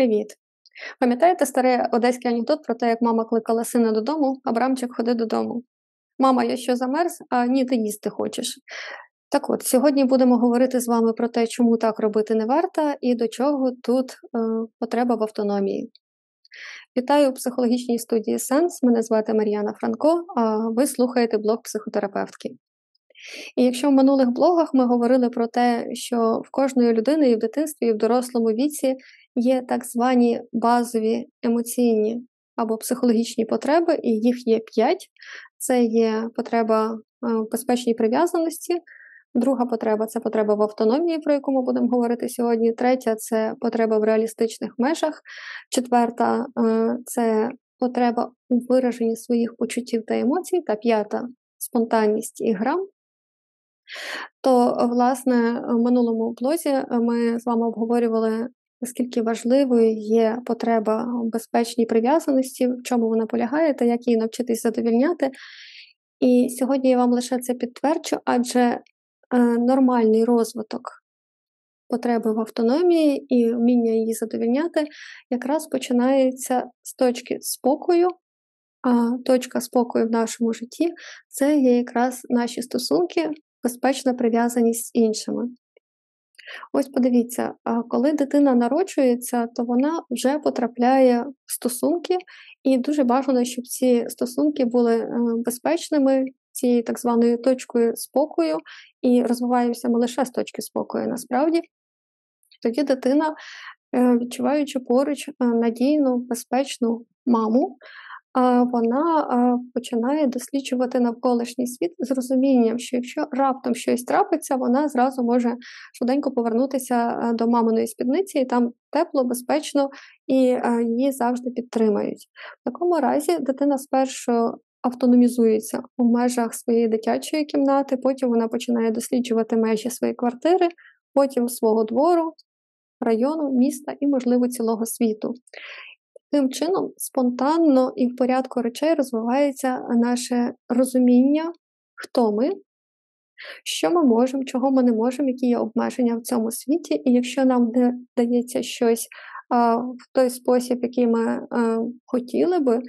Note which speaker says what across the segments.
Speaker 1: Привіт. Пам'ятаєте старий одеський анекдот про те, як мама кликала сина додому, а Брамчик ходи додому. Мама, я що замерз, а ні, ти їсти хочеш. Так от, сьогодні будемо говорити з вами про те, чому так робити не варто і до чого тут е, потреба в автономії. Вітаю у психологічній студії Сенс. Мене звати Мар'яна Франко, а ви слухаєте блог психотерапевтки. І якщо в минулих блогах ми говорили про те, що в кожної людини і в дитинстві, і в дорослому віці є так звані базові емоційні або психологічні потреби, і їх є п'ять. Це є потреба в безпечній прив'язаності, друга потреба це потреба в автономії, про яку ми будемо говорити сьогодні. Третя це потреба в реалістичних межах. Четверта це потреба у вираженні своїх почуттів та емоцій. Та п'ята спонтанність і гра. То, власне, в минулому блозі ми з вами обговорювали, наскільки важливою є потреба безпечній прив'язаності, в чому вона полягає, та як її навчитись задовільняти. І сьогодні я вам лише це підтверджу, адже е, нормальний розвиток потреби в автономії і вміння її задовільняти якраз починається з точки спокою. А точка спокою в нашому житті це є якраз наші стосунки безпечна прив'язаність з іншими. Ось подивіться, коли дитина народжується, то вона вже потрапляє в стосунки, і дуже бажано, щоб ці стосунки були е, безпечними, цією так званою точкою спокою, і розвиваємося ми лише з точки спокою, насправді. Тоді дитина, е, відчуваючи поруч е, надійну, безпечну маму, вона починає досліджувати навколишній світ з розумінням, що якщо раптом щось трапиться, вона зразу може швиденько повернутися до маминої спідниці, і там тепло, безпечно і її завжди підтримають. В такому разі дитина спершу автономізується у межах своєї дитячої кімнати, потім вона починає досліджувати межі своєї квартири, потім свого двору. Району, міста і, можливо, цілого світу. Тим чином, спонтанно і в порядку речей розвивається наше розуміння, хто ми, що ми можемо, чого ми не можемо, які є обмеження в цьому світі. І якщо нам не дається щось а, в той спосіб, який ми а, хотіли би,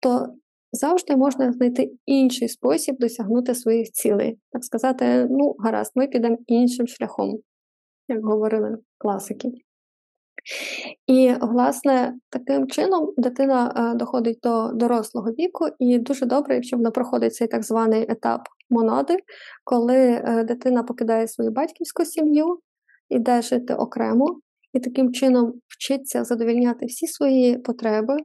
Speaker 1: то завжди можна знайти інший спосіб досягнути своїх цілей. Так сказати, ну, гаразд, ми підемо іншим шляхом, як говорили класики. І, власне, таким чином дитина е, доходить до дорослого віку, і дуже добре, якщо вона проходить цей так званий етап монади, коли е, дитина покидає свою батьківську сім'ю, іде жити окремо, і таким чином вчиться задовільняти всі свої потреби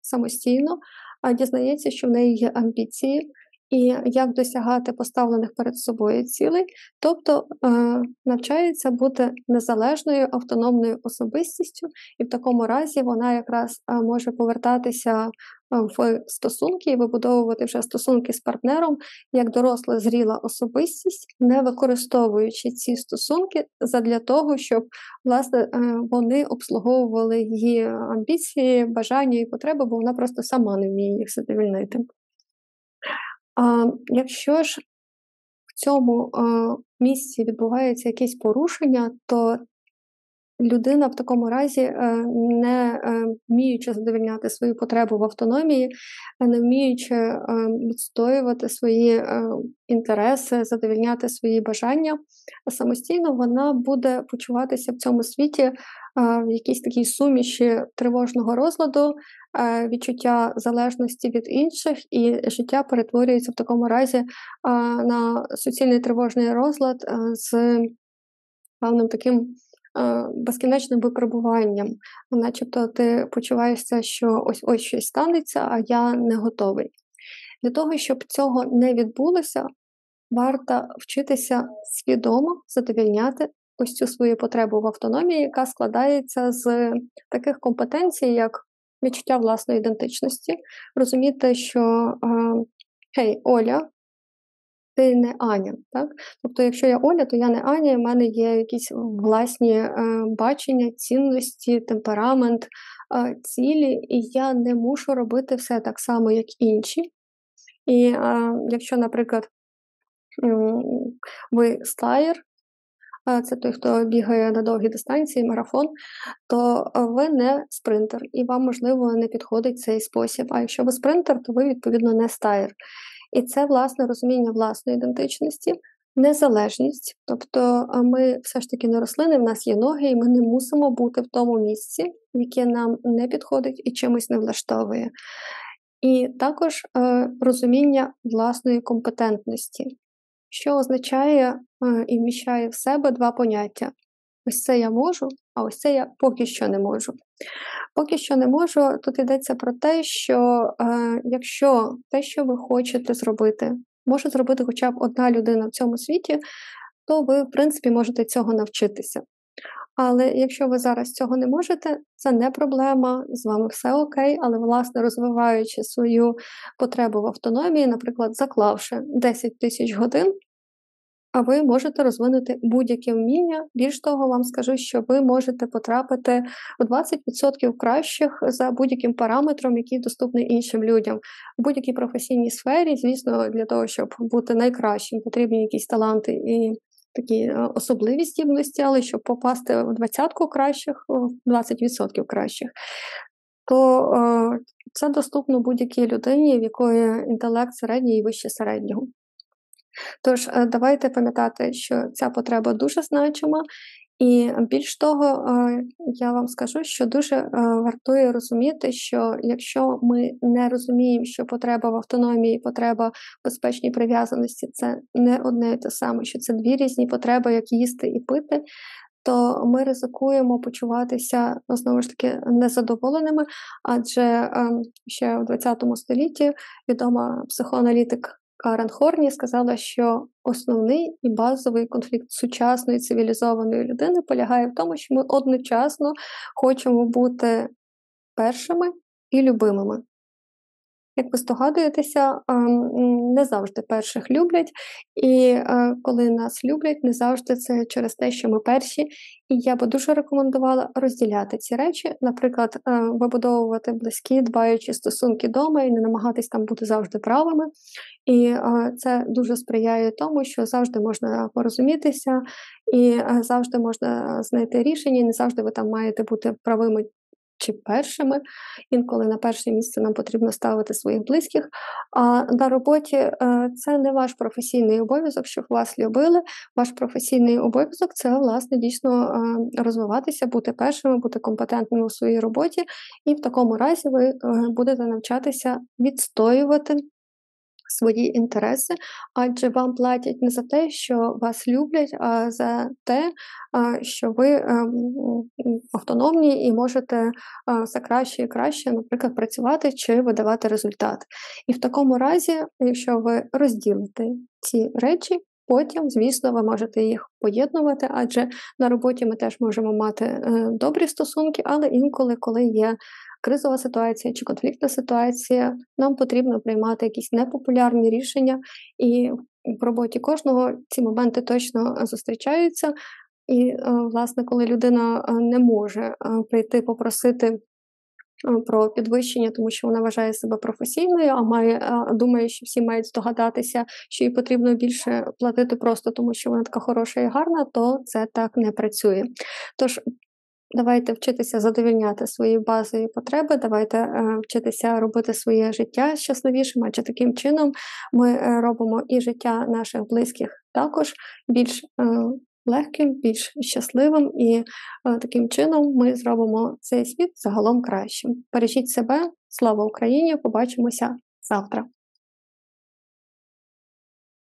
Speaker 1: самостійно, а дізнається, що в неї є амбіції, і як досягати поставлених перед собою цілей, тобто е, навчається бути незалежною автономною особистістю, і в такому разі вона якраз е, може повертатися е, в стосунки і вибудовувати вже стосунки з партнером як доросла зріла особистість, не використовуючи ці стосунки задля того, щоб власне вони обслуговували її амбіції, бажання і потреби, бо вона просто сама не вміє їх задовільнити. А якщо ж в цьому місці відбувається якісь порушення, то людина в такому разі, е, не е, вміючи задовільняти свою потребу в автономії, е, не вміючи відстоювати свої інтереси, задовільняти свої бажання, самостійно вона буде почуватися в цьому світі в якійсь такій суміші тривожного розладу, відчуття залежності від інших, і життя перетворюється в такому разі на суцільний тривожний розлад з певним таким безкінечним випробуванням, начебто ти почуваєшся, що ось ось щось станеться, а я не готовий. Для того, щоб цього не відбулося, варто вчитися свідомо задовільняти ось цю свою потребу в автономії, яка складається з таких компетенцій, як відчуття власної ідентичності, розуміти, що гей, Оля, ти не Аня. Так? Тобто, якщо я Оля, то я не Аня, в мене є якісь власні е, бачення, цінності, темперамент, е, цілі, і я не мушу робити все так само, як інші. І е, якщо, наприклад, ви стаєр, це той, хто бігає на довгі дистанції, марафон, то ви не спринтер, і вам, можливо, не підходить цей спосіб. А якщо ви спринтер, то ви, відповідно, не стаєр. І це власне розуміння власної ідентичності, незалежність. Тобто ми все ж таки не рослини, в нас є ноги, і ми не мусимо бути в тому місці, яке нам не підходить і чимось не влаштовує. І також е, розуміння власної компетентності, що означає е, і вміщає в себе два поняття. Ось це я можу, а ось це я поки що не можу. Поки що не можу, тут йдеться про те, що е, якщо те, що ви хочете зробити, може зробити хоча б одна людина в цьому світі, то ви, в принципі, можете цього навчитися. Але якщо ви зараз цього не можете, це не проблема, з вами все окей, але, власне, розвиваючи свою потребу в автономії, наприклад, заклавши 10 тисяч годин, а ви можете розвинути будь-яке вміння. Більш того, вам скажу, що ви можете потрапити у 20% кращих за будь-яким параметром, який доступний іншим людям. У будь-якій професійній сфері, звісно, для того, щоб бути найкращим, потрібні якісь таланти і такі е, особливі здібності, але щоб попасти в двадцятку кращих, в 20% кращих, то е, це доступно будь-якій людині, в якої інтелект середній і вище середнього. Тож, е, давайте пам'ятати, що ця потреба дуже значима, і більш того, е, я вам скажу, що дуже е, вартує розуміти, що якщо ми не розуміємо, що потреба в автономії, потреба в безпечній прив'язаності це не одне і те саме, що це дві різні потреби, як їсти і пити. То ми ризикуємо почуватися знову ж таки незадоволеними, адже ем, ще в ХХ столітті відома психоаналітик Карен Хорні сказала, що основний і базовий конфлікт сучасної цивілізованої людини полягає в тому, що ми одночасно хочемо бути першими і любимими. Як ви здогадуєтеся, не завжди перших люблять, і коли нас люблять, не завжди це через те, що ми перші. І я би дуже рекомендувала розділяти ці речі, наприклад, вибудовувати близькі, дбаючі стосунки вдома і не намагатись там бути завжди правими. І це дуже сприяє тому, що завжди можна порозумітися, і завжди можна знайти рішення, і не завжди ви там маєте бути правими чи першими. Інколи на перше місце нам потрібно ставити своїх близьких. А на роботі е, це не ваш професійний обов'язок, щоб вас любили. Ваш професійний обов'язок це, власне, дійсно е, розвиватися, бути першими, бути компетентними у своїй роботі, і в такому разі ви е, будете навчатися відстоювати свої інтереси, адже вам платять не за те, що вас люблять, а за те, що ви ем, автономні і можете все краще і краще, наприклад, працювати чи видавати результат. І в такому разі, якщо ви розділите ці речі, Потім, звісно, ви можете їх поєднувати, адже на роботі ми теж можемо мати е, добрі стосунки, але інколи, коли є кризова ситуація чи конфліктна ситуація, нам потрібно приймати якісь непопулярні рішення, і в роботі кожного ці моменти точно зустрічаються. І, е, власне, коли людина е, не може прийти попросити Е, про підвищення, тому що вона вважає себе професійною, а має думає, що всі мають здогадатися, що їй потрібно більше платити просто тому, що вона така хороша і гарна, то це так не працює. Тож. Давайте вчитися задовільняти свої базові потреби, давайте е, вчитися робити своє життя щасливішим, адже таким чином ми е, робимо і життя наших близьких також більш е, легким, більш щасливим, і таким чином ми зробимо цей світ загалом кращим. Бережіть себе, слава Україні! Побачимося завтра.